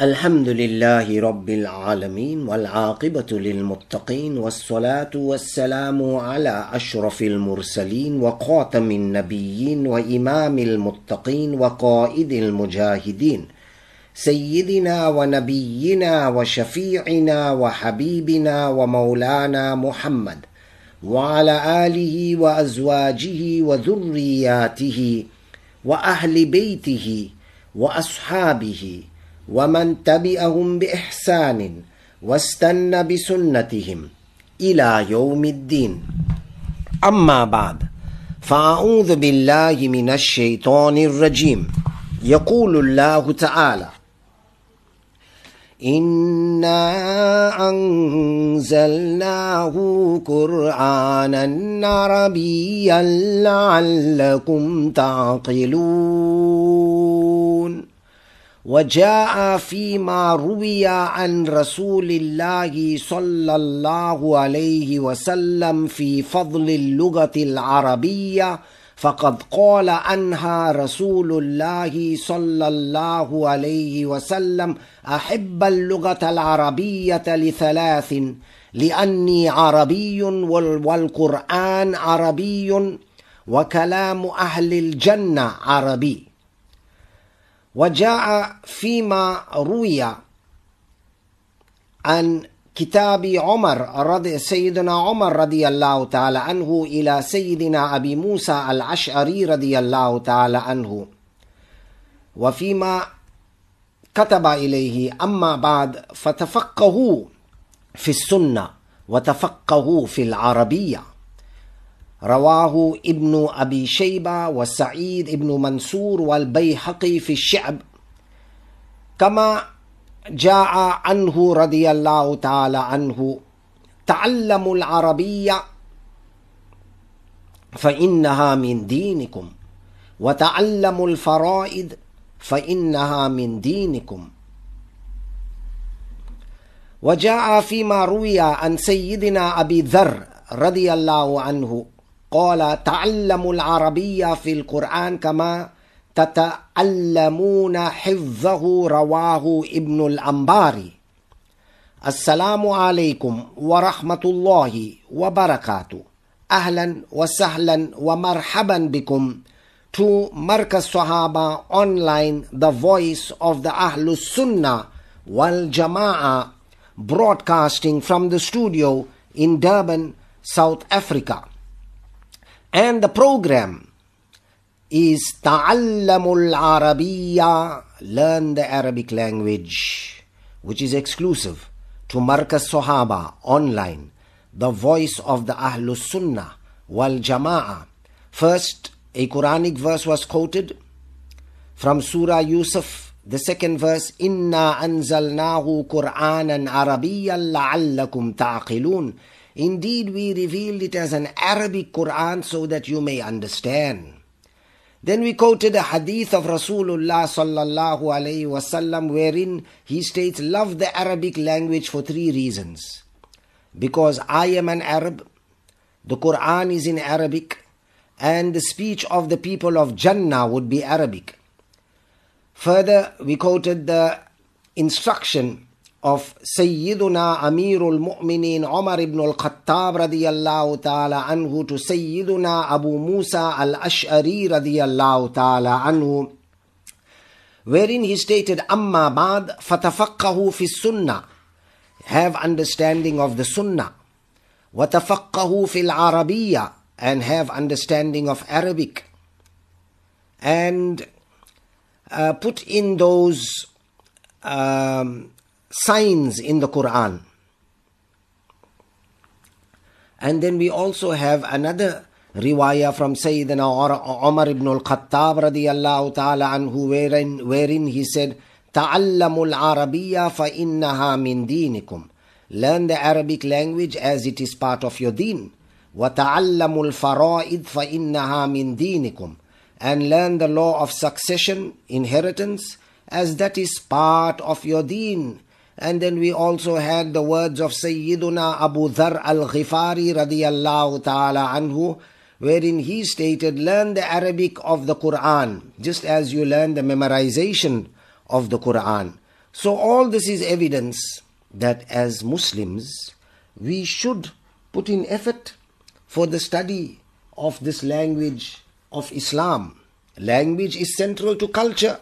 الحمد لله رب العالمين والعاقبة للمتقين والصلاة والسلام على أشرف المرسلين وخاتم النبيين وإمام المتقين وقائد المجاهدين سيدنا ونبينا وشفيعنا وحبيبنا ومولانا محمد وعلى آله وأزواجه وذرياته وأهل بيته وأصحابه ومن تبعهم بإحسان واستنى بسنتهم إلى يوم الدين. أما بعد فأعوذ بالله من الشيطان الرجيم. يقول الله تعالى إنا أنزلناه قرآنا عربيا لعلكم تعقلون. وجاء فيما روي عن رسول الله صلى الله عليه وسلم في فضل اللغة العربية فقد قال عنها رسول الله صلى الله عليه وسلم أحب اللغة العربية لثلاث لأني عربي والقرآن عربي وكلام أهل الجنة عربي. وجاء فيما روي عن كتاب عمر رضي سيدنا عمر رضي الله تعالى عنه إلى سيدنا أبي موسى الأشعري رضي الله تعالى عنه. وفيما كتب إليه أما بعد فتفقهوا في السنة وتفقهوا في العربية. رواه ابن أبي شيبة وسعيد ابن منصور والبيحقي في الشعب. كما جاء عنه رضي الله تعالى عنه تعلموا العربية فإنها من دينكم وتعلموا الفرائض فإنها من دينكم. وجاء فيما روي عن سيدنا أبي ذر رضي الله عنه قال تعلموا العربية في القرآن كما تتعلمون حفظه رواه ابن الأنباري السلام عليكم ورحمة الله وبركاته أهلا وسهلا ومرحبا بكم to Markaz Sahaba online, the voice of the Sunnah wal Jama'ah, broadcasting from the studio in Durban, South Africa. And the program is Ta'allamul Arabiya, learn the Arabic language, which is exclusive to Markaz Sahaba online, the voice of the Ahlus Sunnah wal Jama'ah. First, a Quranic verse was quoted from Surah Yusuf, the second verse, Inna anzalnahu Qur'anan Arabiyyan la'allakum ta'qilun. Indeed, we revealed it as an Arabic Quran so that you may understand. Then we quoted a hadith of Rasulullah sallallahu alayhi wasallam wherein he states, love the Arabic language for three reasons. Because I am an Arab, the Quran is in Arabic, and the speech of the people of Jannah would be Arabic. Further, we quoted the instruction of Sayyiduna Amirul Mu'minin Umar ibn al-Khattab radiyallahu ta'ala anhu to Sayyiduna Abu Musa al-Ash'ari radiyallahu ta'ala anhu wherein he stated Amma ba'd fatafaqahu fi sunnah. Have understanding of the sunnah. Watafaqahu fil arabiyyah and have understanding of Arabic. And uh, put in those um, signs in the Quran. And then we also have another riwayah from Sayyidina Umar ibn al-Khattab radiyallahu ta'ala anhu wherein, wherein he said, تَعَلَّمُوا الْعَرَبِيَّ فَإِنَّهَا مِن دِينِكُمْ Learn the Arabic language as it is part of your deen. وَتَعَلَّمُوا الْفَرَائِدْ فَإِنَّهَا مِن دِينِكُمْ And learn the law of succession, inheritance, as that is part of your deen. And then we also had the words of Sayyiduna Abu Dhar al-Ghifari radiyallahu ta'ala anhu, wherein he stated, learn the Arabic of the Quran, just as you learn the memorization of the Quran. So, all this is evidence that as Muslims, we should put in effort for the study of this language of Islam. Language is central to culture.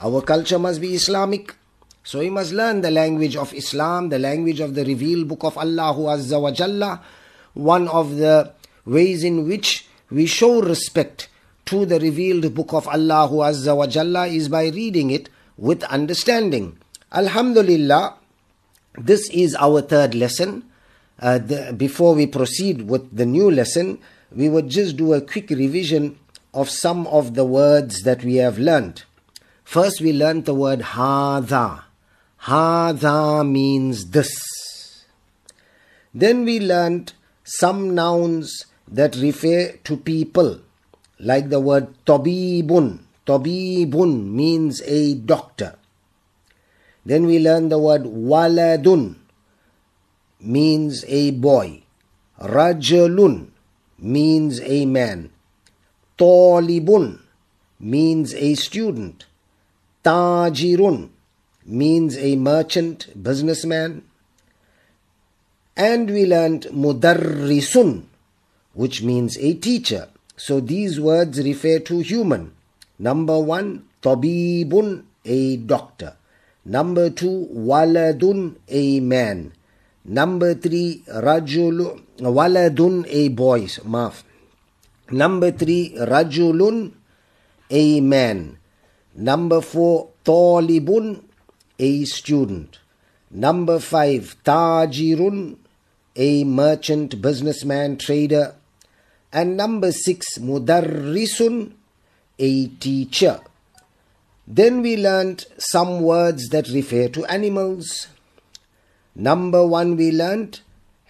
Our culture must be Islamic. So we must learn the language of Islam, the language of the revealed book of Allah Azza wa Jalla. One of the ways in which we show respect to the revealed book of Allah Azza wa Jalla is by reading it with understanding. Alhamdulillah, this is our third lesson. Uh, the, before we proceed with the new lesson, we would just do a quick revision of some of the words that we have learned. First, we learned the word hada. Hada means this. Then we learned some nouns that refer to people, like the word tabibun. Tabibun means a doctor. Then we learn the word waladun means a boy. Rajulun means a man. Talibun means a student. Tajirun means a merchant, businessman. And we learned mudarrisun, which means a teacher. So these words refer to human. Number one, tabibun, a doctor. Number two, waladun, a man. Number three, rajul, waladun, a boy. Maaf. Number three, rajulun, a man. Number four, talibun, a student. Number five, tajirun, a merchant, businessman, trader. And number six, mudarrisun, a teacher. Then we learned some words that refer to animals. Number one, we learned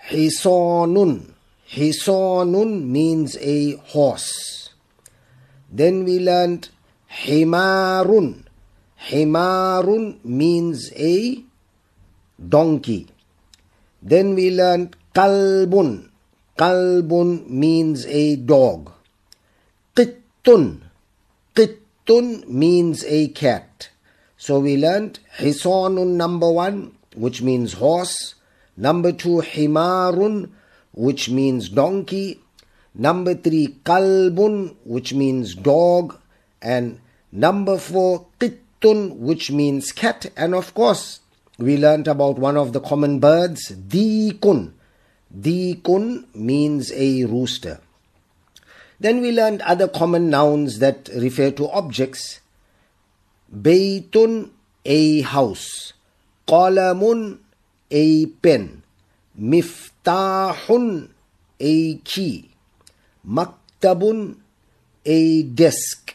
hisonun. Hisonun means a horse. Then we learned himarun. Himarun means a donkey. Then we learned kalbun. Kalbun means a dog. Qittun. Qittun means a cat. So we learned Hisonun number one, which means horse. Number two, Himarun, which means donkey. Number three, Kalbun, which means dog. And number four, Qittun, which means cat. And of course, we learnt about one of the common birds, Dikun. Dikun means a rooster. Then we learned other common nouns that refer to objects. Baytun, a house. Qalamun, a pen. Miftahun, a key. Maktabun, a desk.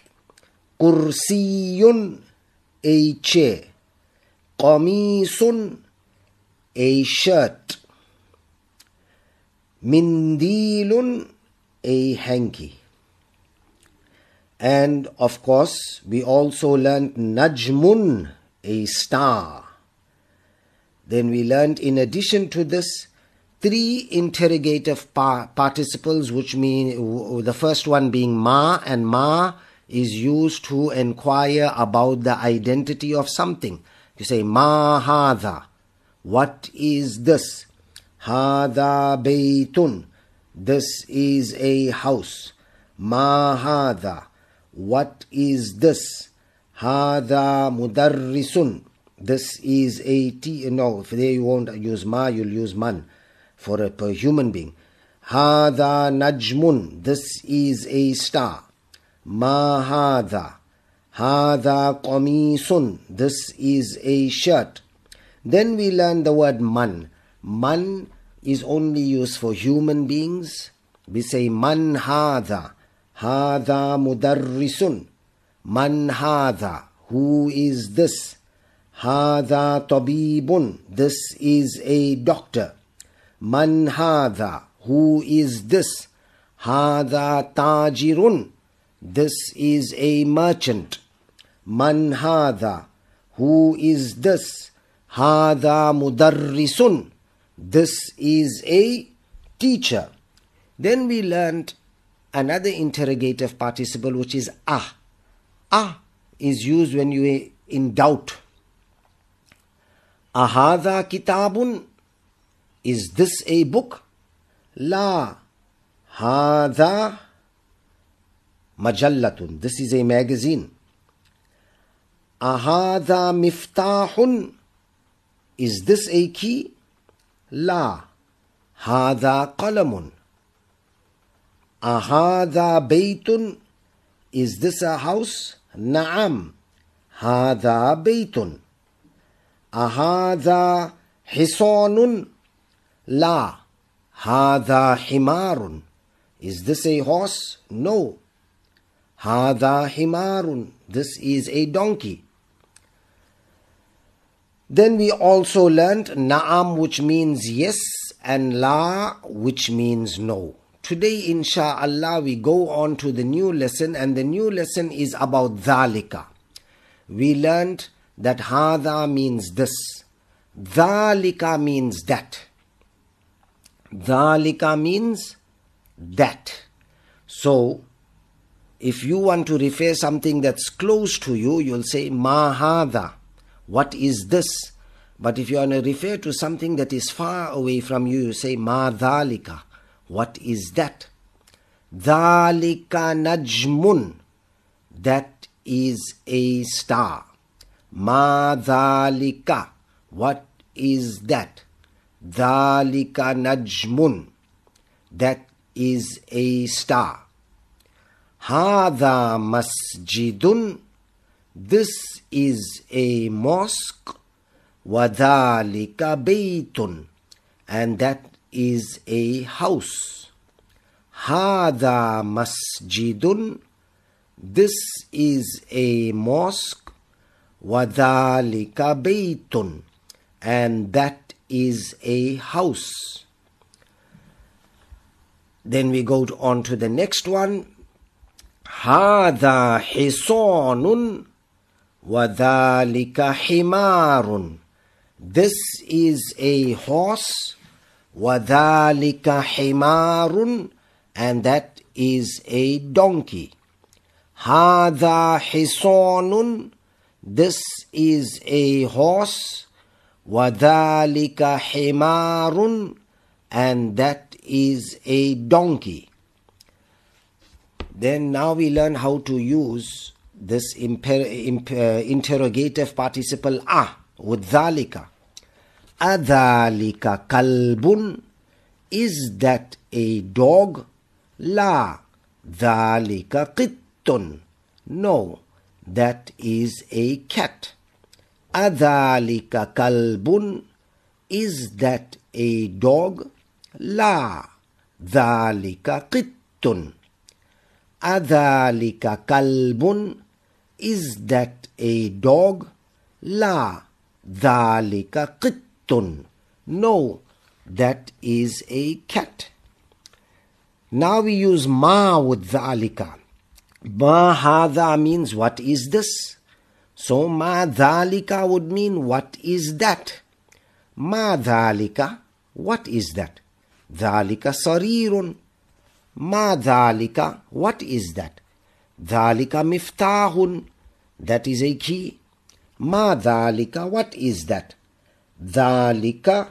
Kursiyun, a chair. Qamisun, a shirt. Mindilun, a hanky. And of course, we also learned Najmun, a star. Then we learned, in addition to this, three interrogative par- participles, which mean the first one being ma, and ma is used to inquire about the identity of something. You say, ma hada. What is this? Hada baytun. This is a house. Ma hada. What is this? Hada mudarrisun. This is a t. No, if they won't use ma, you'll use man for a per human being. Hada najmun. This is a star. Ma. Hada qamisun. This is a shirt. Then we learn the word man. Man is only used for human beings. We say man hada. Hada mudarrisun. Man hada. Who is this? Hada tabibun. This is a doctor. Man hada. Who is this? Hada tajirun. This is a merchant. Man hada. Who is this? Hada mudarrisun. This is a teacher. Then we learned another interrogative participle which is ah. Ah is used when you are in doubt. Ahada kitabun? Is this a book? La. Hada majallatun. This is a magazine. Ahada miftahun? Is this a key? La. Hada qalamun. Ahada baytun? Is this a house? Naam. Hada baytun. Ahada hisanun? La. Hada himarun. Is this a horse? No. Hada himarun. This is a donkey. Then we also learned na'am which means yes and la which means no. Today insha'Allah we go on to the new lesson and the new lesson is about dhalika. We learned that hada means this. Dhalika means that. Dhalika means that. So, if you want to refer something that's close to you, you'll say mahada. What is this? But if you want to refer to something that is far away from you, you say madhalika. What is that? Dhalika najmun. That is a star. Madhalika. What is that? Dhalika najmun. That is a star. Hada masjidun. This is a mosque. Wadhalika baytun. And that is a house. Hada masjidun. This is a mosque. Wadhalika baytun. And that is a house. Then we go on to the next one. هذا حصان وذلك حمار This is a horse وذلك حمار and that is a donkey هذا حصان This is a horse وذلك حمار and that is a donkey. Then now we learn how to use this imper- uh, interrogative participle a with dhalika. Adhalika kalbun. Is that a dog? La. Dhalika qittun. No, that is a cat. Adhalika kalbun. Is that a dog? La. Dhalika qittun. أذلك كلب Is that a dog? لا ذلك قط No, that is a cat. Now we use ma with dhalika. Ma hadha means what is this? So ma dhalika would mean what is that? Ma dhalika, what is that? ذلك صرير Ma dhalika, what is that? Dhalika miftahun, that is a key. Ma dhalika, what is that? Dhalika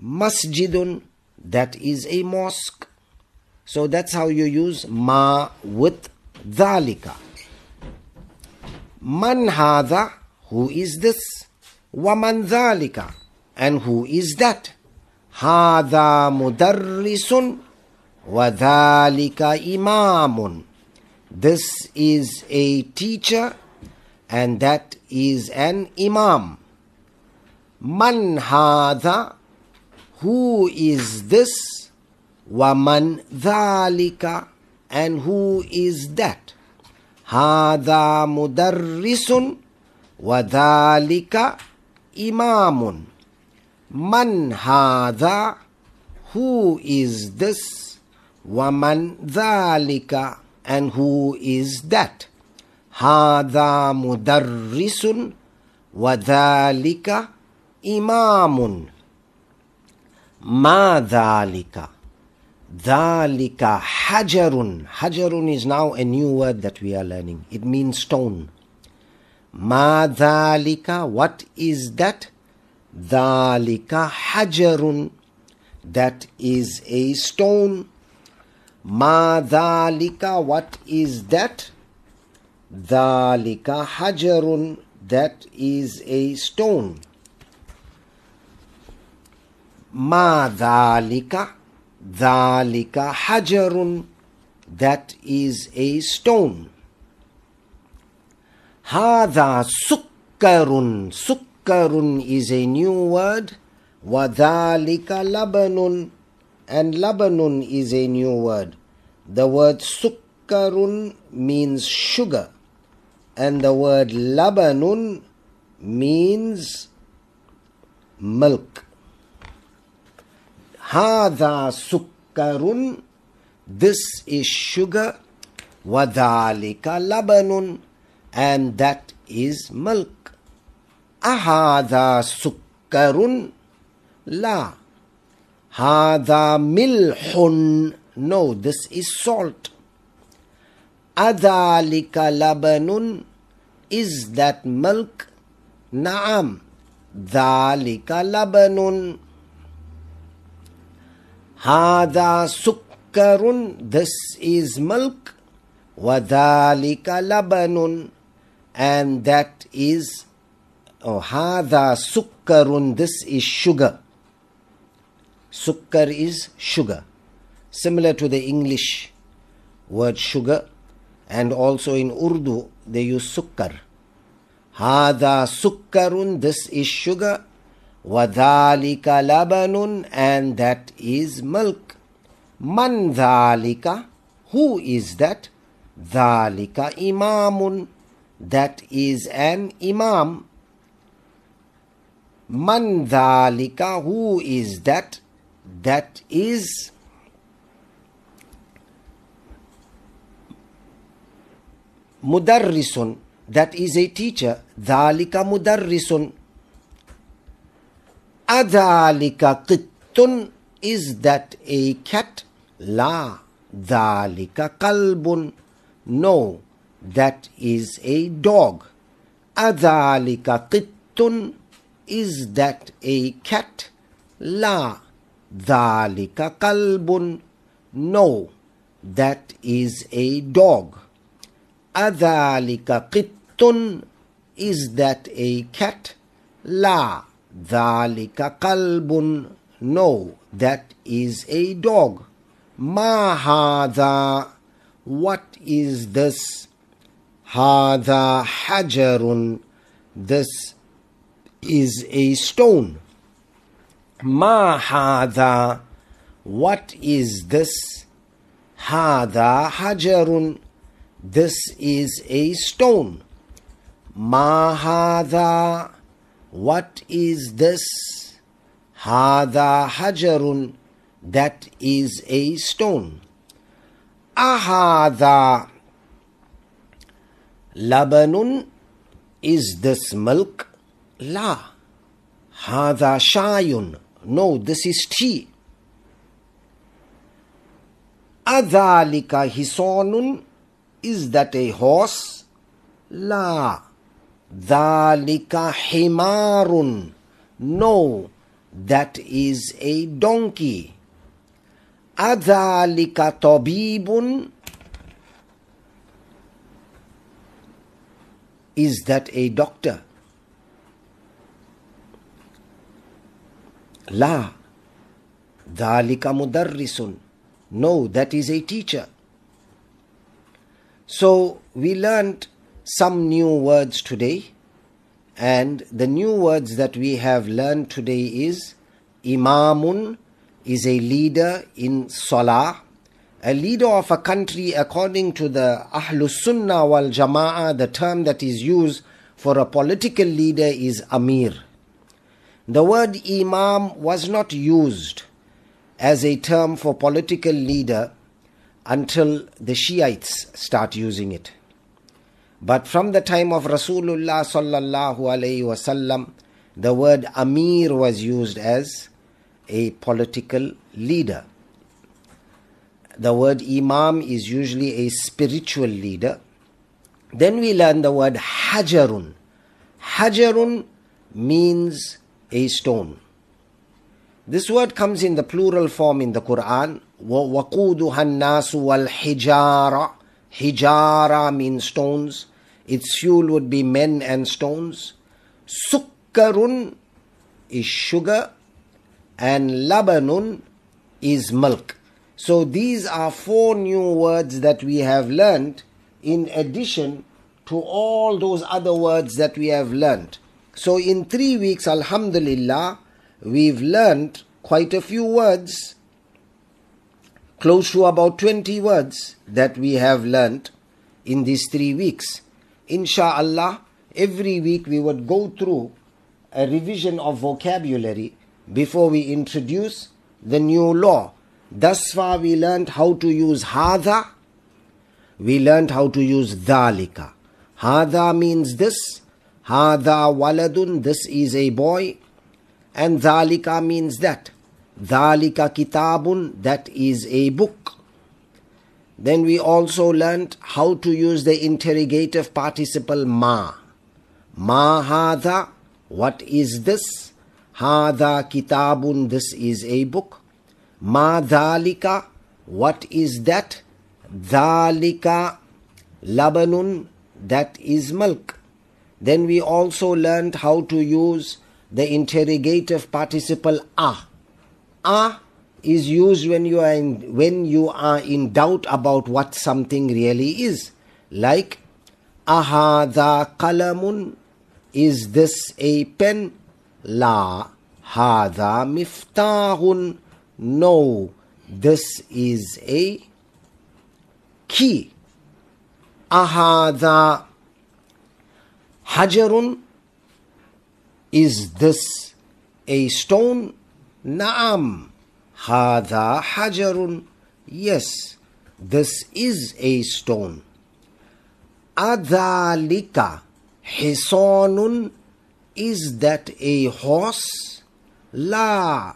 masjidun, that is a mosque. So that's how you use ma with dhalika. Man hadha, who is this? Waman dhalika, and who is that? Hadha mudarrisun, وذلك إمام This is a teacher and that is an imam. Man hadha, who is this? Waman dhalika, and who is that? Hadha mudarrisun, wadhalika imamun. Man hadha, who is this? Waman dhalika, and who is that? Hada mudarrisun, wadhalika imamun. Ma dhalika. Dhalika hajarun. Hajarun is now a new word that we are learning. It means stone. Ma dhalika, what is that? Dhalika hajarun. That is a stone. Ma dhalika, what is that? Dhalika hajarun, that is a stone. Ma dhalika, dhalika hajarun, that is a stone. Hada sukkarun, sukkarun is a new word. Wadhalika labanun, and labanun is a new word. The word sukkarun means sugar, and the word labanun means milk. Hada sukkarun, this is sugar. Wadhalika labanun, and that is milk. Ahada sukkarun, la. Hada milhun, no, this is salt. Adhalika labanun, is that milk? Naam, dhalika labanun. Hada sukkarun, this is milk. Wadhalika labanun, and that is oh hada sukkarun this is sugar sukkar is sugar. Similar to the english word sugar and also in urdu they use sukkar. Hada sukkarun this is sugar. Wadhalika labanun and that is milk. Man dhalika who is that? Dhalika imamun that is an imam. Man dhalika, who is that? That is mudarrisun, that is a teacher. Dhalika mudarrisun. Adhalika qittun, is that a cat? La. Dhalika kalbun. No that is a dog. Adhalika qittun, is that a cat? La. Dhalika kalbun, no, that is a dog. Adhalika qittun, is that a cat? La. Dhalika kalbun, no, that is a dog. Ma hadha, what is this? Hada hajarun. This is a stone. Ma hada. What is this? Hada hajarun. This is a stone. Ma hada. What is this? Hada hajarun. That is a stone. Ahada Labanun is this milk? La. Hada shayun. No, this is tea. Adhalika hisonun. Is that a horse? La. Dhalika himarun. No, that is a donkey. Adhalika tabibun. Is that a doctor? La. Dhalika mudarrisun. No, that is a teacher. So we learned some new words today, and the new words that we have learned today is Imamun is a leader in Salah a leader of a country, according to the Ahlus Sunnah wal Jama'ah, the term that is used for a political leader is Amir. The word Imam was not used as a term for political leader until the Shiites start using it. But from the time of Rasulullah sallallahu alaihi wasallam, the word Amir was used as a political leader. The word Imam is usually a spiritual leader. Then we learn the word hajarun. Hajarun means a stone. This word comes in the plural form in the Quran. وَقُودُهَا النَّاسُ وَالْحِجَارَ Hijara means stones. Its fuel would be men and stones. Sukkarun is sugar and labanun is milk. So these are four new words that we have learned in addition to all those other words that we have learned. So in three weeks, Alhamdulillah, we've learned quite a few words, close to about 20 words that we have learned in these three weeks. Insha'Allah, every week we would go through a revision of vocabulary before we introduce the new law. Thus far we learned how to use hadha, we learned how to use dhalika. Hadha means this, hadha waladun, this is a boy, and dhalika means that. Dhalika kitabun, that is a book. Then we also learned how to use the interrogative participle ma. Ma hadha, what is this? Hadha kitabun, this is a book. Ma dhalika, what is that? Dhalika labanun, that is milk. Then we also learned how to use the interrogative participle a. A is used when you are in, when you are in doubt about what something really is. Like ahada kalamun is this a pen? La hada miftahun no this is a key ahada hajarun is this a stone? Naam. Hada hajarun. Yes this is a stone. Adhalika hisonun is that a horse? La.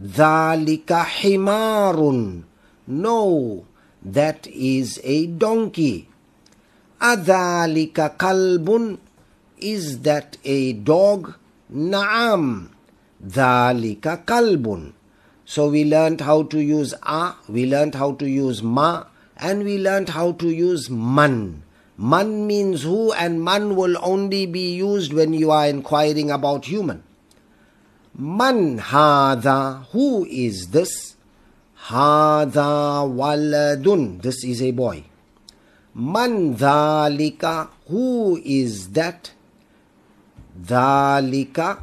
Dhalika himarun. No that is a donkey. Adhalika kalbun, is that a dog? Naam, dhalika kalbun. So we learned how to use a, we learned how to use ma, and we learned how to use man. Man means who, and man will only be used when you are inquiring about human. Man hada, who is this? Hada waladun. This is a boy. Man dhalika. Who is that? Dhalika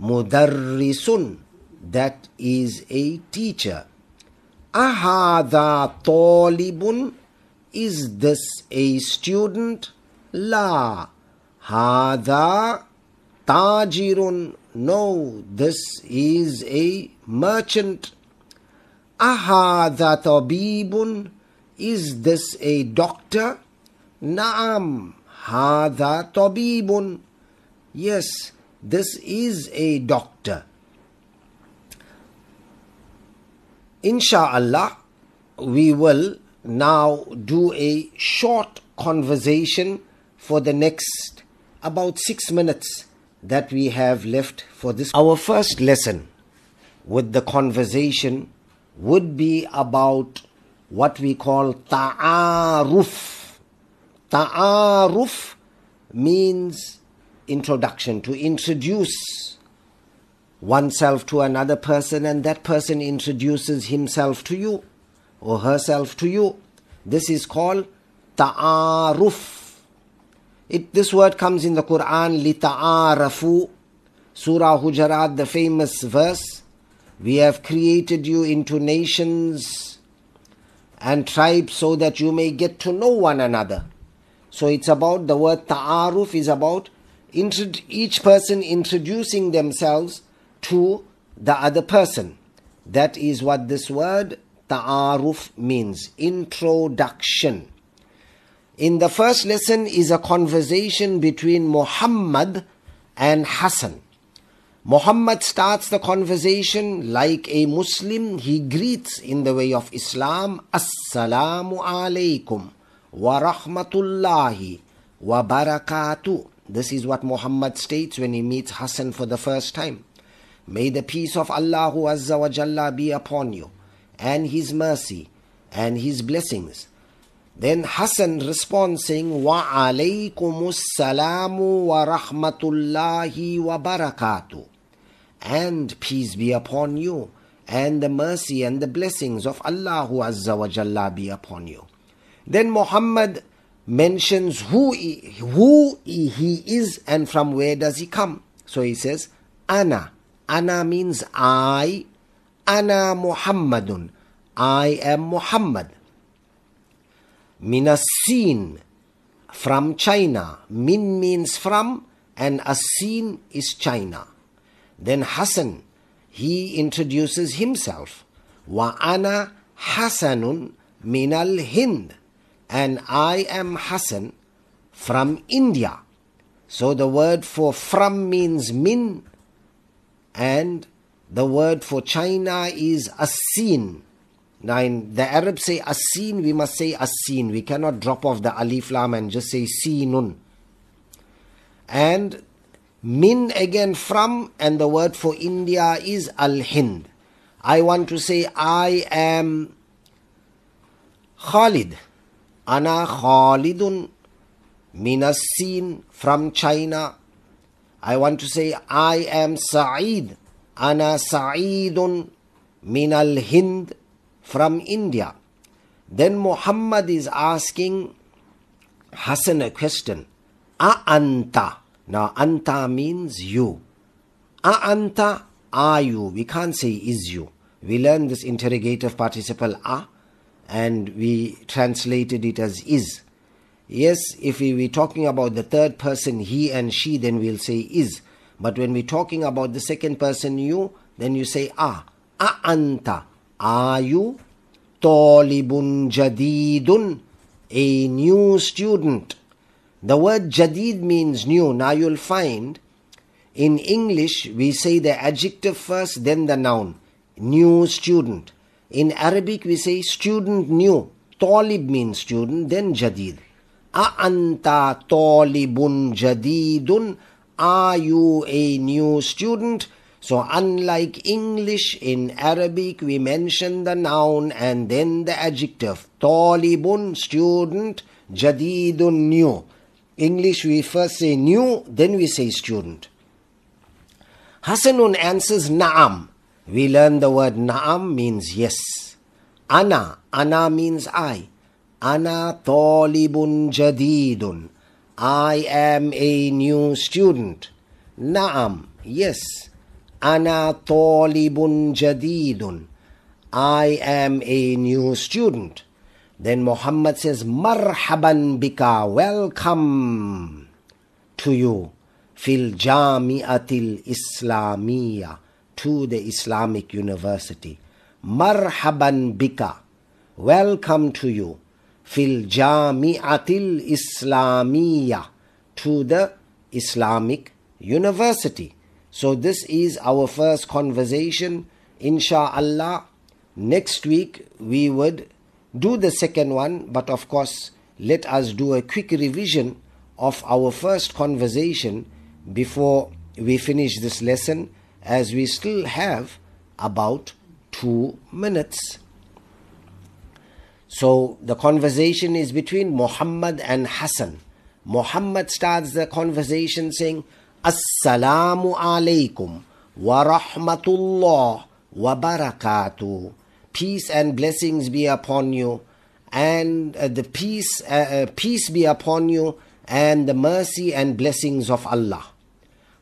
mudarrisun. That is a teacher. Ahada talibun. Is this a student? La. Hada tajirun. No, this is a merchant. Ahada tabibun? Is this a doctor? Naam. Hada tabibun. Yes, this is a doctor. Insha'Allah, we will now do a short conversation for the next about six minutes that we have left for this. Our first lesson with the conversation would be about what we call ta'aruf. Ta'aruf means introduction, to introduce oneself to another person, and that person introduces himself to you or herself to you. This is called ta'aruf. It, this word comes in the Quran, lita'arafu, Surah Hujarat, the famous verse. We have created you into nations and tribes so that you may get to know one another. So it's about the word ta'aruf is about each person introducing themselves to the other person. That is what this word ta'aruf means introduction. In the first lesson is a conversation between Muhammad and Hassan. Muhammad starts the conversation like a Muslim. He greets in the way of Islam, Assalamu alaikum wa rahmatullahi wa barakatuh. This is what Muhammad states when he meets Hassan for the first time. May the peace of Allah Azza wa Jalla be upon you, and His mercy, and His blessings. Then Hassan responds saying, Wa alaykumus salamu wa rahmatullahi wa barakatuh. And peace be upon you, and the mercy and the blessings of Allah Azza wa Jalla be upon you. Then Muhammad mentions who he, who he is and from where does he come. So he says, Ana. Ana means I. Ana Muhammadun. I am Muhammad. Minasin. From China. Min means from and Asin is China. Then Hassan, he introduces himself. Wa ana Hasanun minal Hind and I am Hassan from India. So the word for from means min, and the word for China is asin. Now, in the Arabs say asin, we must say asin. We cannot drop off the alif lam and just say sinun. And min again from, and the word for India is al Hind. I want to say I am Khalid. Ana Khalidun Minasin from China. I want to say I am Sa'id. Ana Sa'idun Minal Hind from India. Then Muhammad is asking Hassan a question. A anta. Now anta means you. A anta are you. We can't say is you. We learn this interrogative participle a and we translated it as is. Yes, if we were talking about the third person, he and she, then we'll say is. But when we're talking about the second person, you, then you say ah. A anta. Are you? Talibun jadidun. A new student. The word jadid means new. Now you'll find in English we say the adjective first, then the noun. New student. In Arabic, we say student new. Talib means student, then jadid. A'anta talibun jadidun. Are you a new student? So, unlike English, in Arabic we mention the noun and then the adjective. Talibun, student, jadidun, new. English we first say new, then we say student. Hasanun answers na'am. We learn the word na'am means yes. Ana, ana means I. Ana talibun jadidun. I am a new student. Na'am, yes. Ana talibun jadidun. I am a new student. Then Muhammad says, Marhaban bika, welcome to you. Fil Jami'atil Islamiyah to the Islamic University. Marhaban bika. Welcome to you. Fil Jami'atil Islamiyah. To the Islamic University. So this is our first conversation. Insha'Allah. Next week we would do the second one, but of course, let us do a quick revision of our first conversation before we finish this lesson as we still have about two minutes. So the conversation is between Muhammad and Hassan. Muhammad starts the conversation saying, Assalamu alaikum wa rahmatullah wa barakatuh. Peace and blessings be upon you, and uh, the peace, uh, uh, peace be upon you, and the mercy and blessings of Allah.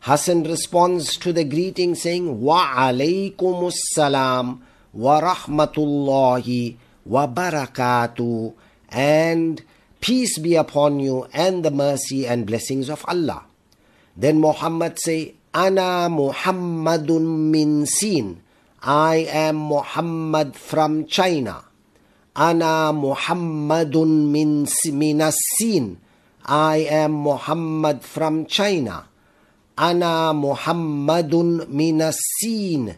Hassan responds to the greeting saying, Wa alaykumus salam wa rahmatullahi wa barakatuh and peace be upon you and the mercy and blessings of Allah. Then Muhammad say, Ana Muhammadun min Sin. I am Muhammad from China. Ana Muhammadun min Minasin. I am Muhammad from China. Ana Muhammadun minasin.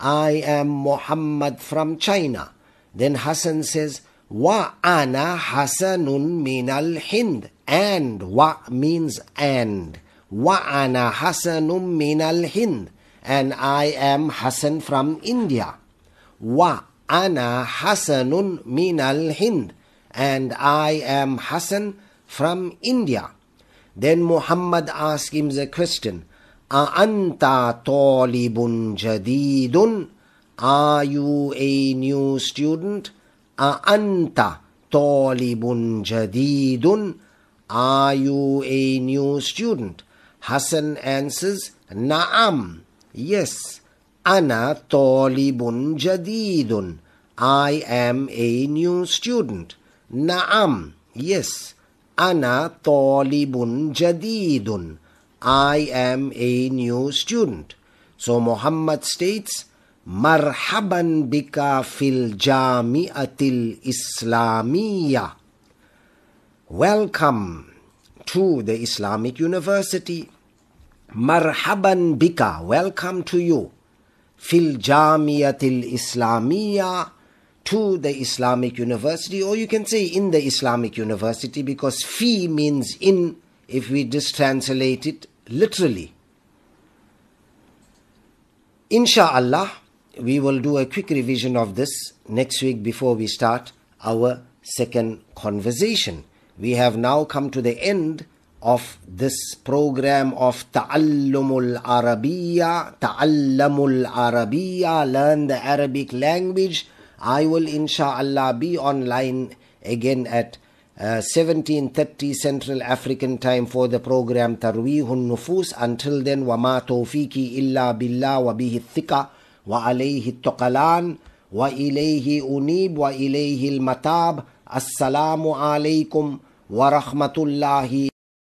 I am Muhammad from China. Then Hassan says, Wa ana Hassanun min al Hind. And wa means and. Wa ana Hassanun min al Hind. And I am Hassan from India. Wa ana Hassanun min al Hind. And I am Hassan from India. Then Muhammad asked him the question, A'anta talibun jadidun? Are you a new student? A'anta talibun jadidun? Are you a new student? Hassan answers, Na'am. Yes. Ana talibun jadidun. I am a new student. Na'am. Yes. Ana talibun jadidun. I am a new student. So Muhammad states, Marhaban bika fil jami'atil Islamiyya. Welcome to the Islamic University. Marhaban bika. Welcome to you. Fil jami'atil Islamiyya to the Islamic University, or you can say in the Islamic University because fi means in if we just translate it literally. Insha'Allah, we will do a quick revision of this next week before we start our second conversation. We have now come to the end of this program of Ta'allumul Arabiya, Ta'allamul Arabiya, learn the Arabic language. I will insha'Allah be online again at uh, 17.30 Central African time for the program Tarwihun Nufus. Until then, وَمَا تَوْفِيكِ إِلَّا بِاللَّهِ وَبِهِ الثِّقَةِ وَعَلَيْهِ التَّقَلَانِ وَإِلَيْهِ أُنِيبُ وَإِلَيْهِ الْمَتَابِ السلام عليكم ورحمة الله